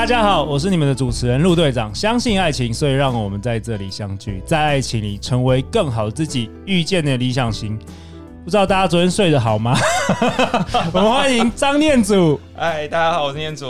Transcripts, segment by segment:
大家好，我是你们的主持人陆队长。相信爱情，所以让我们在这里相聚，在爱情里成为更好自己，遇见的理想型。不知道大家昨天睡得好吗？我们欢迎张念祖。嗨，大家好，我是念祖。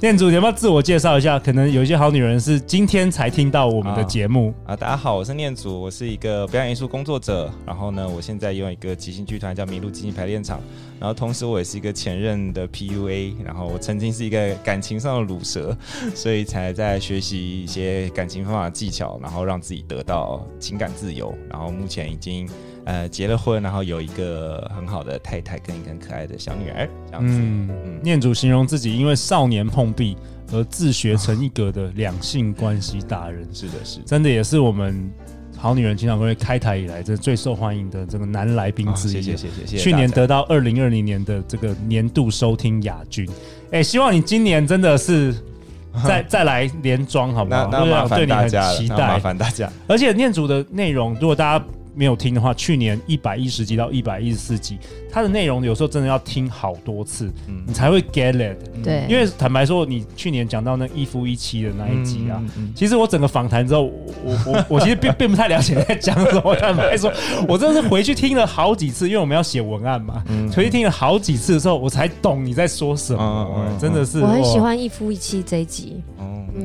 念祖，你要不要自我介绍一下？可能有一些好女人是今天才听到我们的节目啊，啊。大家好，我是念祖，我是一个表演艺术工作者。然后呢，我现在用一个即兴剧团叫麋鹿即兴排练场。然后同时，我也是一个前任的 PUA。然后我曾经是一个感情上的卤蛇，所以才在学习一些感情方法技巧，然后让自己得到情感自由。然后目前已经。呃，结了婚，然后有一个很好的太太跟一个很可爱的小女儿，这样子。嗯，嗯，念祖形容自己因为少年碰壁而自学成一格的两性关系达人。是的，是，真的也是我们好女人情场攻略开台以来这最受欢迎的这个男来宾之一。谢谢谢谢谢谢。去年得到二零二零年的这个年度收听亚军。哎，希望你今年真的是再 再来连庄，好不好？那麻烦大家对你很期待，麻烦大家。而且念祖的内容，如果大家。没有听的话，去年一百一十集到一百一十四集，它的内容有时候真的要听好多次，嗯、你才会 get it。对，因为坦白说，你去年讲到那一夫一妻的那一集啊，嗯嗯嗯、其实我整个访谈之后，我我我其实并 并不太了解在讲什么。坦白说，我真的是回去听了好几次，因为我们要写文案嘛，嗯、回去听了好几次的时候，我才懂你在说什么。嗯嗯嗯、真的是，我很喜欢一夫一妻这一集。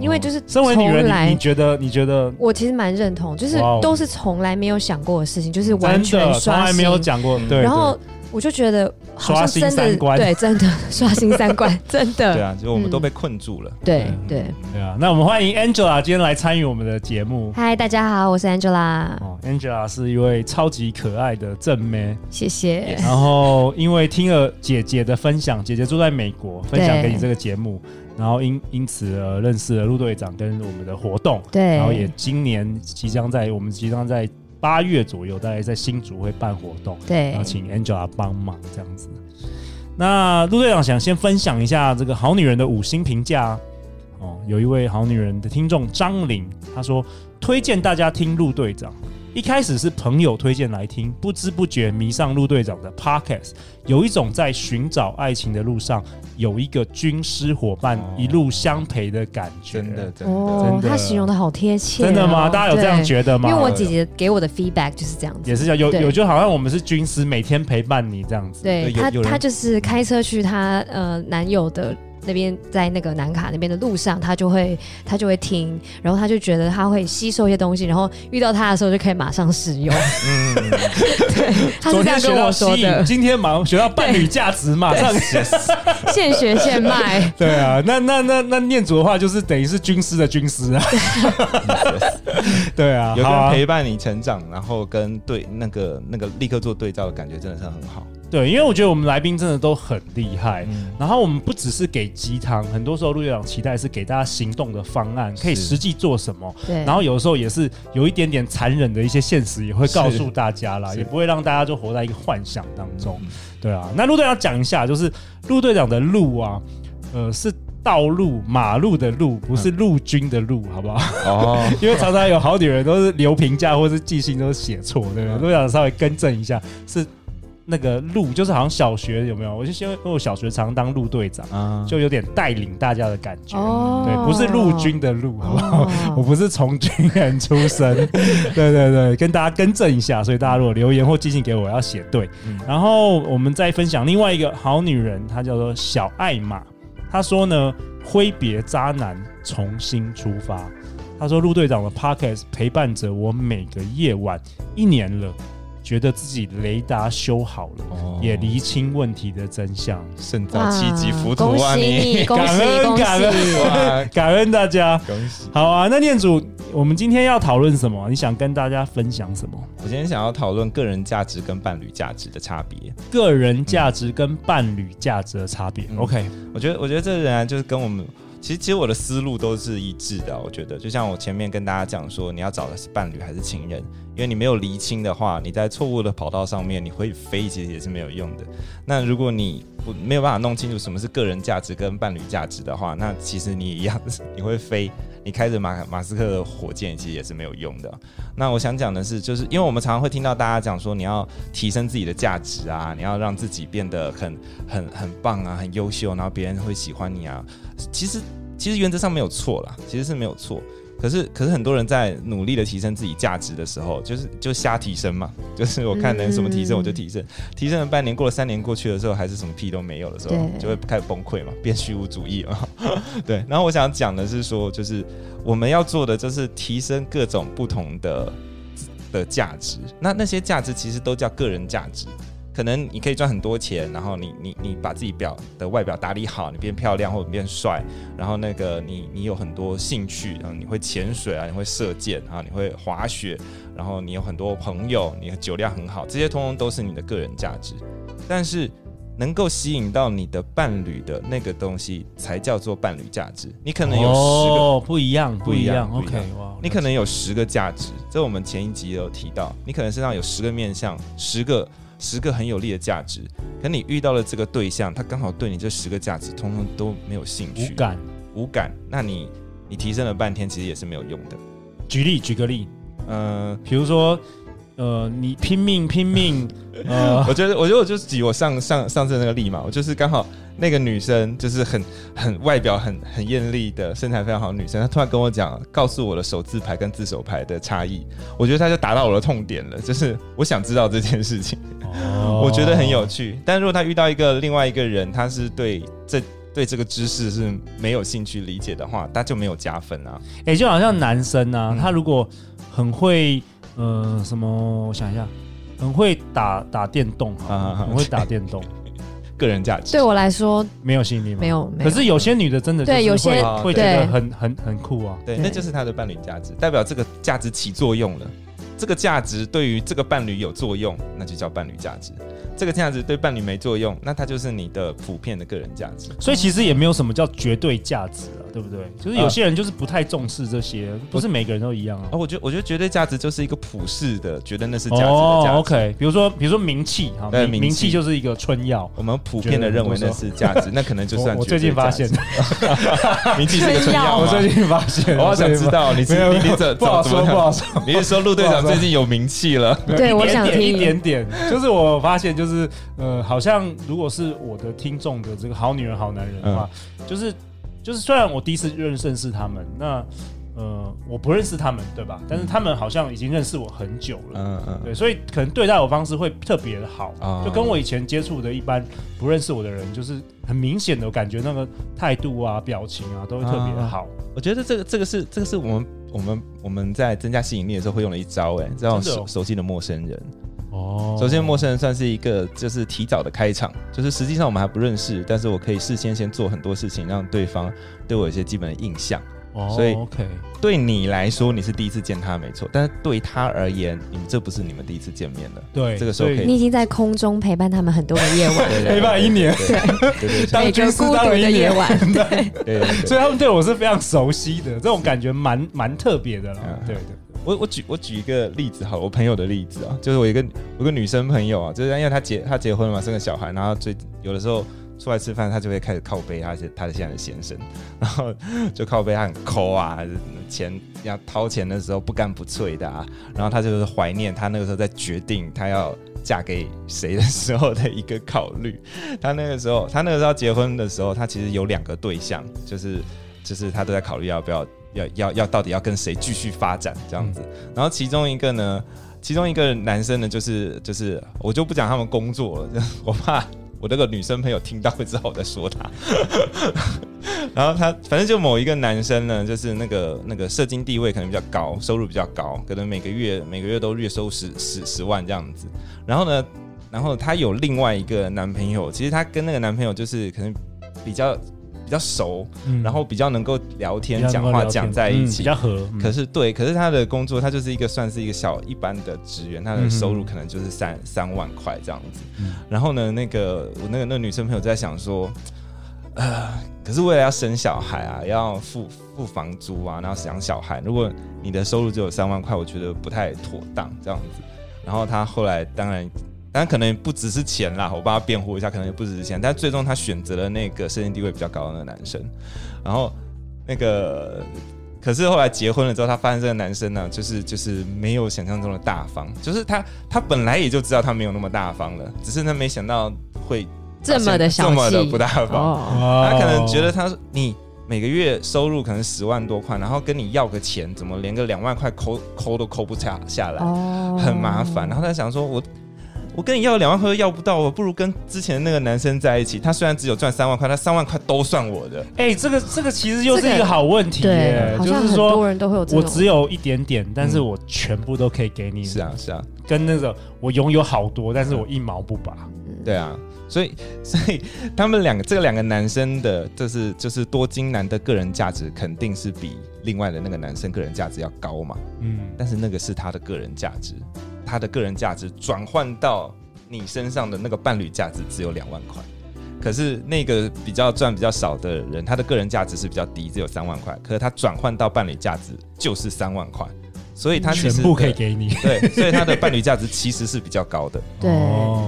因为就是身为女人，你你觉得你觉得？我其实蛮认同，就是都是从来没有想过的事情，就是完全刷新，从来没有讲过。对，然后我就觉得好像真的刷新三观，对，真的 刷新三观，真的。对啊，就我们都被困住了。对对对啊，那我们欢迎 Angela 今天来参与我们的节目。嗨，大家好，我是 Angela。哦，Angela 是一位超级可爱的正妹，谢谢。然后因为听了姐姐的分享，姐姐住在美国，分享给你这个节目。然后因因此呃认识了陆队长跟我们的活动，对，然后也今年即将在我们即将在八月左右，大概在新竹会办活动，对，然后请 Angela 帮忙这样子。那陆队长想先分享一下这个好女人的五星评价哦，有一位好女人的听众张玲，她说推荐大家听陆队长。一开始是朋友推荐来听，不知不觉迷上陆队长的 Podcast，有一种在寻找爱情的路上有一个军师伙伴一路相陪的感觉。真的，真的，哦，他形容的好贴切。真的吗？大家有这样觉得吗？因为我姐姐给我的 feedback 就是这样子，也是这样，有有就好像我们是军师，每天陪伴你这样子。对，他，他就是开车去他呃男友的。那边在那个南卡那边的路上，他就会他就会听，然后他就觉得他会吸收一些东西，然后遇到他的时候就可以马上使用。嗯，对，他是这样跟我说的。今天马上学到伴侣价值，马上学，现学现卖。对啊，那那那那念祖的话，就是等于是军师的军师啊。对啊，有人陪伴你成长，然后跟对那个那个立刻做对照的感觉，真的是很好。对，因为我觉得我们来宾真的都很厉害，嗯、然后我们不只是给鸡汤，很多时候陆队长期待是给大家行动的方案，可以实际做什么。对，然后有的时候也是有一点点残忍的一些现实，也会告诉大家啦，也不会让大家就活在一个幻想当中。嗯、对啊，那陆队长讲一下，就是陆队长的路啊，呃，是道路马路的路，不是陆军的路，好不好？哦，因为常常有好女人都是留评价或是记性都是写错，对吧？陆队长稍微更正一下，是。那个路就是好像小学有没有？我就因为我小学常当路队长，啊、就有点带领大家的感觉。哦、对，不是陆军的陆，好不好？哦、我不是从军人出身。对对对，跟大家更正一下。所以大家如果留言或寄信给我，要写对。嗯、然后我们再分享另外一个好女人，她叫做小艾玛。她说呢，挥别渣男，重新出发。她说，陆队长的 Podcast 陪伴着我每个夜晚，一年了。觉得自己雷达修好了，哦、也厘清问题的真相，胜造七级浮屠啊！你感恩感恩 感恩大家，恭喜！好啊，那念主，我们今天要讨论什么？你想跟大家分享什么？我今天想要讨论个人价值跟伴侣价值的差别。个人价值跟伴侣价值的差别。嗯、OK，我觉得，我觉得这个人啊，就是跟我们。其实其实我的思路都是一致的，我觉得就像我前面跟大家讲说，你要找的是伴侣还是情人，因为你没有厘清的话，你在错误的跑道上面，你会飞，其实也是没有用的。那如果你不没有办法弄清楚什么是个人价值跟伴侣价值的话，那其实你一样 你会飞，你开着马马斯克的火箭，其实也是没有用的。那我想讲的是，就是因为我们常常会听到大家讲说，你要提升自己的价值啊，你要让自己变得很很很棒啊，很优秀，然后别人会喜欢你啊。其实，其实原则上没有错啦，其实是没有错。可是，可是很多人在努力的提升自己价值的时候，就是就瞎提升嘛，就是我看能什么提升我就提升，嗯、提升了半年，过了三年过去的时候，还是什么屁都没有的时候，就会开始崩溃嘛，变虚无主义嘛。对，然后我想讲的是说，就是我们要做的就是提升各种不同的的价值，那那些价值其实都叫个人价值。可能你可以赚很多钱，然后你你你把自己表的外表打理好，你变漂亮或者变帅，然后那个你你有很多兴趣，然后你会潜水啊，你会射箭啊，你会滑雪，然后你有很多朋友，你的酒量很好，这些通通都是你的个人价值。但是能够吸引到你的伴侣的那个东西，才叫做伴侣价值。你可能有十个、哦、不一样，不一样。OK，哇，你可能有十个价值，这我们前一集有提到，你可能身上有十个面相，十个。十个很有利的价值，可你遇到了这个对象，他刚好对你这十个价值通通都没有兴趣，无感，无感。那你你提升了半天，其实也是没有用的。举例，举个例，呃，比如说，呃，你拼命拼命，呃，我觉得，我觉得我就是举我上上上次那个例嘛，我就是刚好。那个女生就是很很外表很很艳丽的身材非常好的女生，她突然跟我讲，告诉我的手字牌跟自手牌的差异，我觉得她就达到我的痛点了，就是我想知道这件事情，哦、我觉得很有趣。但如果她遇到一个另外一个人，他是对这对这个知识是没有兴趣理解的话，他就没有加分啊。哎、欸，就好像男生啊，嗯、他如果很会呃什么，我想一下，很会打打电动啊，很会打电动。个人价值对我来说没有吸引力吗？没有，可是有些女的真的对有些会觉得很很很酷啊，对，那就是她的伴侣价值，代表这个价值起作用了。这个价值对于这个伴侣有作用，那就叫伴侣价值。这个价值对伴侣没作用，那它就是你的普遍的个人价值。所以其实也没有什么叫绝对价值啊，对不对？就是有些人就是不太重视这些，不是每个人都一样啊。哦，我觉得我觉得绝对价值就是一个普世的，觉得那是价值的价值。OK，比如说比如说名气哈，名气就是一个春药，我们普遍的认为那是价值，那可能就算。我最近发现的，名气是个春药。我最近发现，我好想知道你你你怎 不好说不好说？你是说陆队长最近有名气了？对，我想听一点点，就是我发现就是呃。好像如果是我的听众的这个好女人好男人的话，嗯、就是就是虽然我第一次认认识他们，那呃我不认识他们对吧？但是他们好像已经认识我很久了，嗯嗯，对，所以可能对待我方式会特别的好，嗯、就跟我以前接触的一般不认识我的人，就是很明显的感觉那个态度啊、表情啊都会特别的好。我觉得这个这个是这个是我们我们我们在增加吸引力的时候会用的一招，哎，这种熟熟悉的陌生人。哦，首先陌生人算是一个就是提早的开场，就是实际上我们还不认识，但是我可以事先先做很多事情，让对方对我有些基本的印象。哦，所以 OK，对你来说你是第一次见他没错，但是对他而言，你们这不是你们第一次见面了。对，这个时候可以，你已经在空中陪伴他们很多个夜晚，陪伴一年，对对对，每个孤独的夜晚，对对，所以他们对我是非常熟悉的，这种感觉蛮蛮特别的了。对对。我我举我举一个例子好，我朋友的例子啊，就是我一个我一个女生朋友啊，就是因为她结她结婚了嘛，生个小孩，然后最有的时候出来吃饭，她就会开始靠背她她的现在的先生，然后就靠背她很抠啊，钱要掏钱的时候不干不脆的啊，然后她就是怀念她那个时候在决定她要嫁给谁的时候的一个考虑，她那个时候她那个时候结婚的时候，她其实有两个对象，就是就是她都在考虑要不要。要要要，到底要跟谁继续发展这样子？然后其中一个呢，其中一个男生呢，就是就是，我就不讲他们工作了，我怕我那个女生朋友听到会知道我在说他。然后他反正就某一个男生呢，就是那个那个社经地位可能比较高，收入比较高，可能每个月每个月都月收十十十万这样子。然后呢，然后他有另外一个男朋友，其实他跟那个男朋友就是可能比较。比较熟，嗯、然后比较能够聊天、讲话讲在一起，嗯、比较合。可是对，可是他的工作，他就是一个算是一个小一般的职员，他的收入可能就是三、嗯、三万块这样子。嗯、然后呢，那个我那个那个女生朋友在想说，呃，可是为了要生小孩啊，要付付房租啊，然后养小孩，如果你的收入只有三万块，我觉得不太妥当这样子。然后他后来当然，当然可能不只是钱啦，我帮他辩护一下，可能也不只是钱，但最终他选择了那个社经地位比较高的那个男生。然后那个，可是后来结婚了之后，他发现这个男生呢，就是就是没有想象中的大方，就是他他本来也就知道他没有那么大方了，只是他没想到会这么的这么的不大方。哦、他可能觉得他你。每个月收入可能十万多块，然后跟你要个钱，怎么连个两万块抠抠都抠不下下来，哦、很麻烦。然后他想说，我我跟你要两万块都要不到，我不如跟之前那个男生在一起。他虽然只有赚三万块，他三万块都算我的。哎、欸，这个这个其实又是一个好问题耶，对，就是说，很多人都会有这种，我只有一点点，但是我全部都可以给你。是啊，是啊，跟那个我拥有好多，但是我一毛不拔。嗯、对啊。所以，所以他们两个这两个男生的，就是就是多金男的个人价值肯定是比另外的那个男生个人价值要高嘛。嗯，但是那个是他的个人价值，他的个人价值转换到你身上的那个伴侣价值只有两万块，可是那个比较赚比较少的人，他的个人价值是比较低，只有三万块，可是他转换到伴侣价值就是三万块。所以他其实全部可以给你，对，所以他的伴侣价值其实是比较高的。对，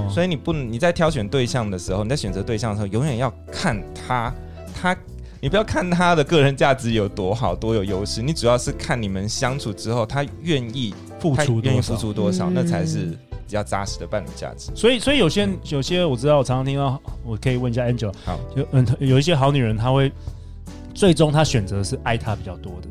所以你不能你在挑选对象的时候，你在选择对象的时候，永远要看他，他，你不要看他的个人价值有多好，多有优势，你主要是看你们相处之后，他愿意付出，愿意付出多少，那才是比较扎实的伴侣价值。所以，所以有些有些我知道，我常常听到，我可以问一下 Angel，好，就嗯，有一些好女人，她会最终她选择是爱他比较多的。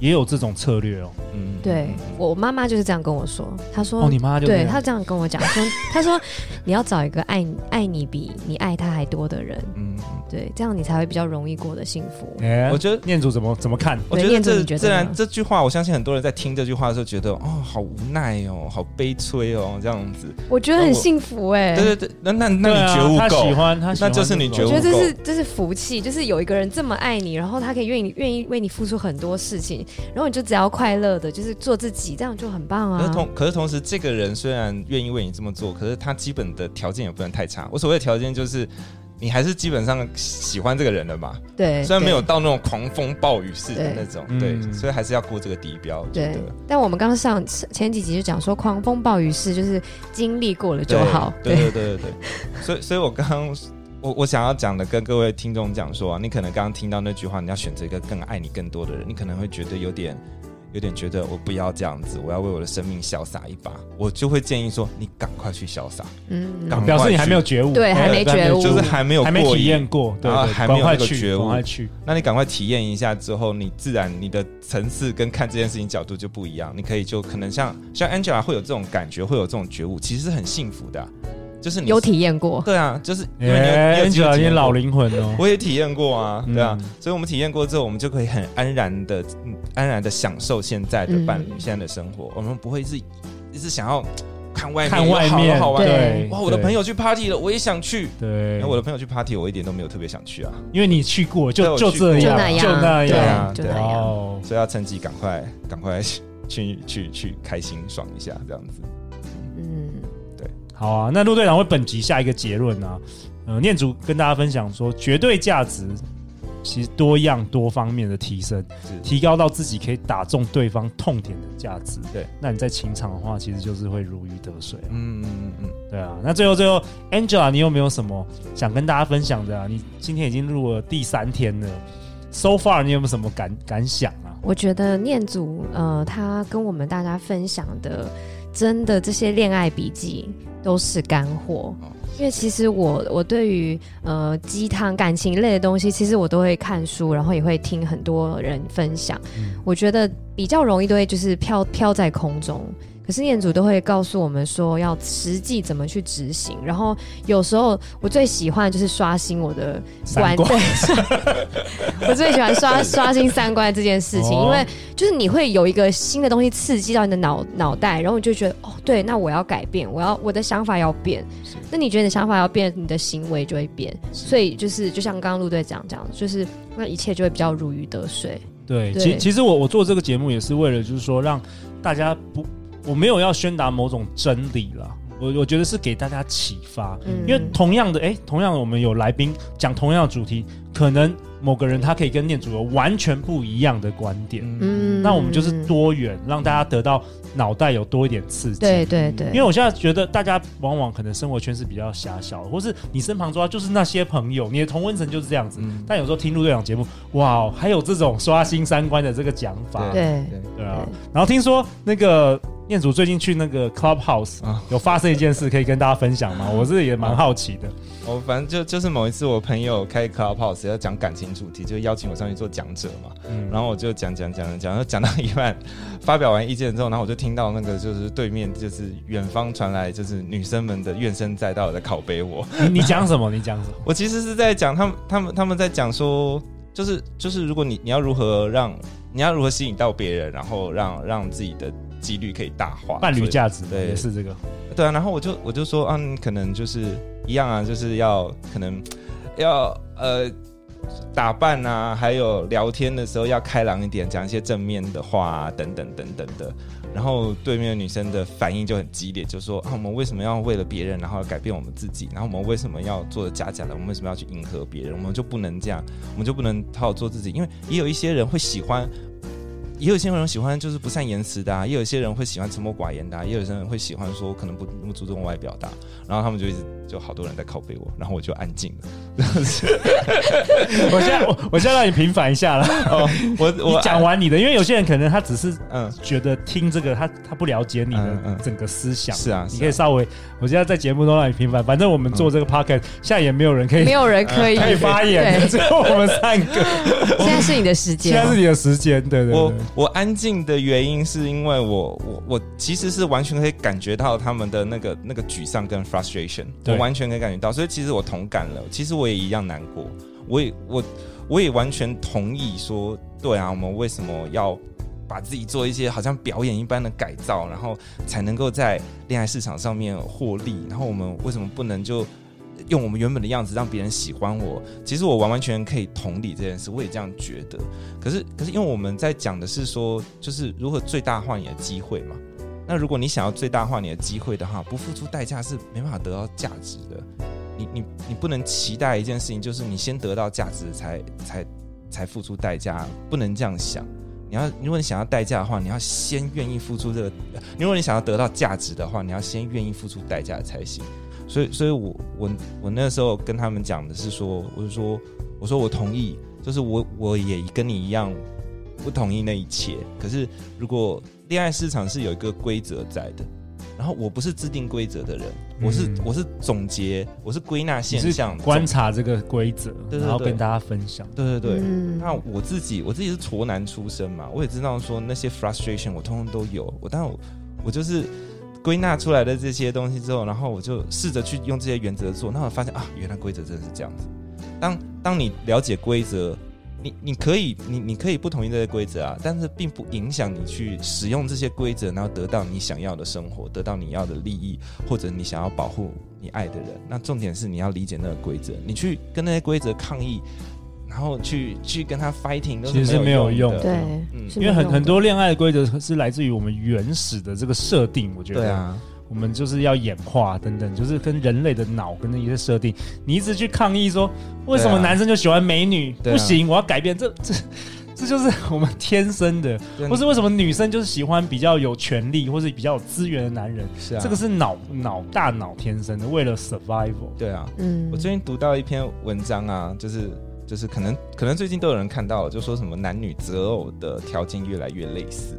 也有这种策略哦，嗯，对，我妈妈就是这样跟我说，她说，哦，你妈就对她这样跟我讲说，她说你要找一个爱爱你比你爱他还多的人，嗯，对，这样你才会比较容易过得幸福。哎，我觉得念祖怎么怎么看？我觉得这自然这句话，我相信很多人在听这句话的时候觉得，哦，好无奈哦，好悲催哦，这样子。我觉得很幸福哎，对对对，那那那你觉悟够，他喜欢他，那就是你觉悟够。我觉得这是这是福气，就是有一个人这么爱你，然后他可以愿意愿意为你付出很多事情。然后你就只要快乐的，就是做自己，这样就很棒啊。可是同可是同时，这个人虽然愿意为你这么做，可是他基本的条件也不能太差。我所谓的条件就是，你还是基本上喜欢这个人的嘛。对，虽然没有到那种狂风暴雨式的那种，对，对，所以还是要过这个底标。对，但我们刚刚上前几集就讲说，狂风暴雨式就是经历过了就好。对对对对对，对，所以所以我刚刚。我我想要讲的，跟各位听众讲说啊，你可能刚刚听到那句话，你要选择一个更爱你更多的人，你可能会觉得有点，有点觉得我不要这样子，我要为我的生命潇洒一把，我就会建议说，你赶快去潇洒，嗯，赶快表示你还没有觉悟，对，还没觉悟，就是还没有过，还没体验过，对，对，还没有那个觉悟，去，那你赶快体验一下之后，你自然你的层次跟看这件事情角度就不一样，你可以就可能像像 Angela 会有这种感觉，会有这种觉悟，其实是很幸福的啊。就是你有体验过，对啊，就是因为你有你有，你有老灵魂哦，我也体验过啊，对啊，所以我们体验过之后，我们就可以很安然的、安然的享受现在的伴侣、现在的生活。我们不会是一直想要看外面、看外面好玩，对。哇，我的朋友去 party 了，我也想去。对，那我的朋友去 party，我一点都没有特别想去啊，因为你去过，就就这样，就那样，就那样，就那样，所以要趁机赶快、赶快去去去开心爽一下，这样子。好啊，那陆队长为本集下一个结论啊，呃，念祖跟大家分享说，绝对价值其实多样多方面的提升，提高到自己可以打中对方痛点的价值。对，那你在情场的话，其实就是会如鱼得水。嗯嗯嗯嗯，对啊。那最后最后，Angela，你有没有什么想跟大家分享的啊？你今天已经录了第三天了，So far，你有没有什么感感想啊？我觉得念祖呃，他跟我们大家分享的，真的这些恋爱笔记。都是干货，因为其实我我对于呃鸡汤感情类的东西，其实我都会看书，然后也会听很多人分享。嗯、我觉得比较容易都会就是飘飘在空中。可是念祖都会告诉我们说，要实际怎么去执行。然后有时候我最喜欢就是刷新我的观，对，我最喜欢刷 刷新三观这件事情，因为就是你会有一个新的东西刺激到你的脑脑袋，然后你就觉得哦，对，那我要改变，我要我的想法要变。那你觉得你的想法要变，你的行为就会变。所以就是就像刚刚陆队长这样，就是那一切就会比较如鱼得水。对其其实我我做这个节目也是为了就是说让大家不。我没有要宣达某种真理了，我我觉得是给大家启发，嗯。因为同样的，哎，同样的我们有来宾讲同样的主题，可能某个人他可以跟念祖有完全不一样的观点，嗯那我们就是多元，让大家得到脑袋有多一点刺激。对对对，因为我现在觉得大家往往可能生活圈是比较狭小的，或是你身旁主要就是那些朋友，你的同温层就是这样子。嗯但有时候听陆队长节目，哇，还有这种刷新三观的这个讲法，对对啊。然后听说那个念祖最近去那个 Clubhouse 啊有发生一件事，可以跟大家分享吗？我是也蛮好奇的。我反正就就是某一次我朋友开 Clubhouse 要讲感情主题，就邀请我上去做讲者嘛，嗯，然后我就讲讲讲讲讲，讲到一半，发表完意见之后，然后我就听到那个就是对面就是远方传来就是女生们的怨声载道的拷贝我。你你讲什么？你讲什么？我其实是在讲他们他们他们在讲说，就是就是如果你你要如何让你要如何吸引到别人，然后让让自己的几率可以大化，伴侣价值对也是这个。对啊，然后我就我就说，嗯，可能就是一样啊，就是要可能要呃打扮啊，还有聊天的时候要开朗一点，讲一些正面的话啊，等等等等的。然后对面女生的反应就很激烈，就说啊，我们为什么要为了别人，然后改变我们自己？然后我们为什么要做的假假的？我们为什么要去迎合别人？我们就不能这样，我们就不能好好做自己？因为也有一些人会喜欢。也有些人喜欢就是不善言辞的啊，也有一些人会喜欢沉默寡言的啊，也有些人会喜欢说可能不那么注重外表的，然后他们就一直就好多人在拷贝我，然后我就安静了。我现在我我现在让你平反一下了。哦，我 我讲完你的，因为有些人可能他只是嗯觉得听这个他他不了解你嗯嗯的整个思想。是啊，你可以稍微，我现在在节目中让你平反。反正我们做这个 podcast，现在也没有人可以没有人可以 可以发言只有我们三个。现在是你的时间哦，现在是你的时间，对对我对。我安静的原因是因为我我我其实是完全可以感觉到他们的那个那个沮丧跟 frustration，对我完全可以感觉到，所以其实我同感了，其实我也一样难过，我也我我也完全同意说，对啊，我们为什么要把自己做一些好像表演一般的改造，然后才能够在恋爱市场上面获利，然后我们为什么不能就用我们原本的样子让别人喜欢我？其实我完完全可以同理这件事，我也这样觉得。可是，可是，因为我们在讲的是说，就是如何最大化你的机会嘛。那如果你想要最大化你的机会的话，不付出代价是没办法得到价值的。你、你、你不能期待一件事情，就是你先得到价值才才才付出代价，不能这样想。你要，如果你想要代价的话，你要先愿意付出这个；如果你想要得到价值的话，你要先愿意付出代价才行。所以，所以我我我那时候跟他们讲的是说，我就说，我说我同意，就是我我也跟你一样不同意那一切。可是，如果恋爱市场是有一个规则在的，然后我不是制定规则的人，我是、嗯我是总结，我是归纳现象，观察这个规则，对对然后跟大家分享。对对对。嗯那我自己，我自己是挫男出身嘛，我也知道说那些 frustration 我通通都有，我但我我就是归纳出来的这些东西之后，然后我就试着去用这些原则做，那我发现啊，原来规则真的是这样子。当当你了解规则，你你可以你你可以不同意这些规则啊，但是并不影响你去使用这些规则，然后得到你想要的生活，得到你要的利益，或者你想要保护你爱的人。那重点是你要理解那个规则，你去跟那些规则抗议。然后去去跟他 fighting 都其实是没有用的对，嗯因为很很多恋爱的规则是来自于我们原始的这个设定，我觉得。对啊，我们就是要演化等等，就是跟人类的脑跟那一些设定，你一直去抗议说，为什么男生就喜欢美女？啊不行，我要改变，这这这就是我们天生的，对或是为什么女生就是喜欢比较有权利或是比较有资源的男人？是啊，这个是脑脑大脑天生的，为了 survival。对啊。嗯我最近读到一篇文章啊，就是就是可能可能最近都有人看到了，就说什么男女择偶的条件越来越类似。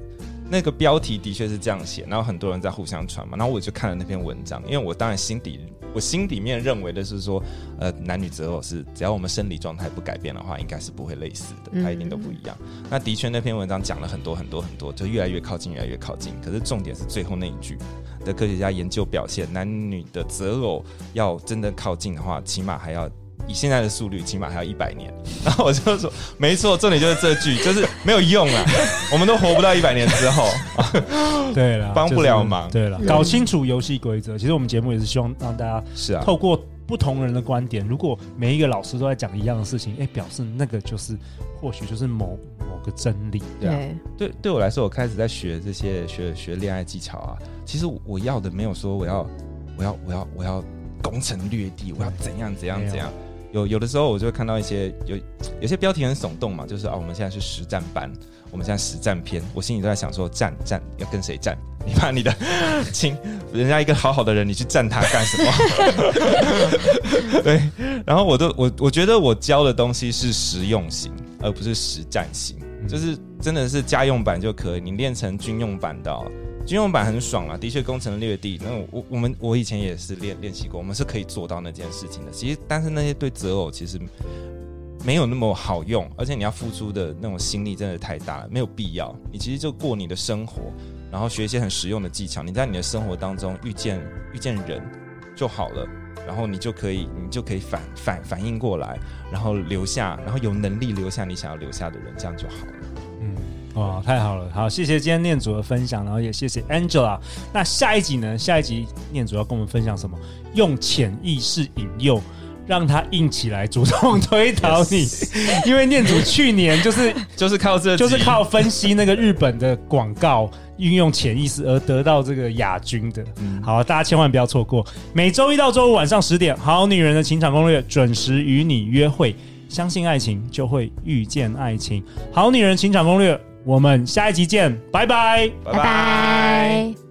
那个标题的确是这样写，然后很多人在互相传嘛，然后我就看了那篇文章，因为我当然心底我心里面认为的是说，呃，男女择偶是只要我们生理状态不改变的话，应该是不会类似的，它一定都不一样。那的确那篇文章讲了很多很多很多，就越来越靠近，越来越靠近。可是重点是最后那一句的科学家研究表现，男女的择偶要真的靠近的话，起码还要。以现在的速率，起码还要一百年。然后我就说，没错，重点就是这句，就是没有用啊，我们都活不到一百年之后。对了，帮不了忙就是对了，搞清楚游戏规则。其实我们节目也是希望让大家是啊，透过不同人的观点，如果每一个老师都在讲一样的事情，哎，表示那个就是或许就是某某个真理。对啊对，对对我来说，我开始在学这些学学恋爱技巧啊。其实我要的没有说我要我要我要我要攻城略地，我要怎样怎样怎样。有有的时候我就会看到一些有有些标题很耸动嘛，就是啊，我们现在是实战班，我们现在实战篇，我心里都在想说，战战要跟谁战？你把你的 亲，人家一个好好的人，你去战他干什么？对，然后我都我我觉得我教的东西是实用型，而不是实战型，就是真的是家用版就可以，你练成军用版的哦。军用版很爽啊，的确攻城略地。那我我们我以前也是练练习过，我们是可以做到那件事情的。其实，但是那些对择偶其实没有那么好用，而且你要付出的那种心力真的太大了，没有必要。你其实就过你的生活，然后学一些很实用的技巧。你在你的生活当中遇见遇见人就好了，然后你就可以你就可以反反反应过来，然后留下，然后有能力留下你想要留下的人，这样就好了。嗯。哇，太好了！好，谢谢今天念祖的分享，然后也谢谢 Angela。那下一集呢？下一集念祖要跟我们分享什么？用潜意识引诱，让他硬起来，主动推倒你。Yes. 因为念祖去年就是 就是靠这，就是靠分析那个日本的广告，运用潜意识而得到这个亚军的。嗯，好，大家千万不要错过。每周一到周五晚上十点，《好女人的情场攻略》准时与你约会。相信爱情，就会遇见爱情。好女人情场攻略。我们下一集见，拜拜，拜拜。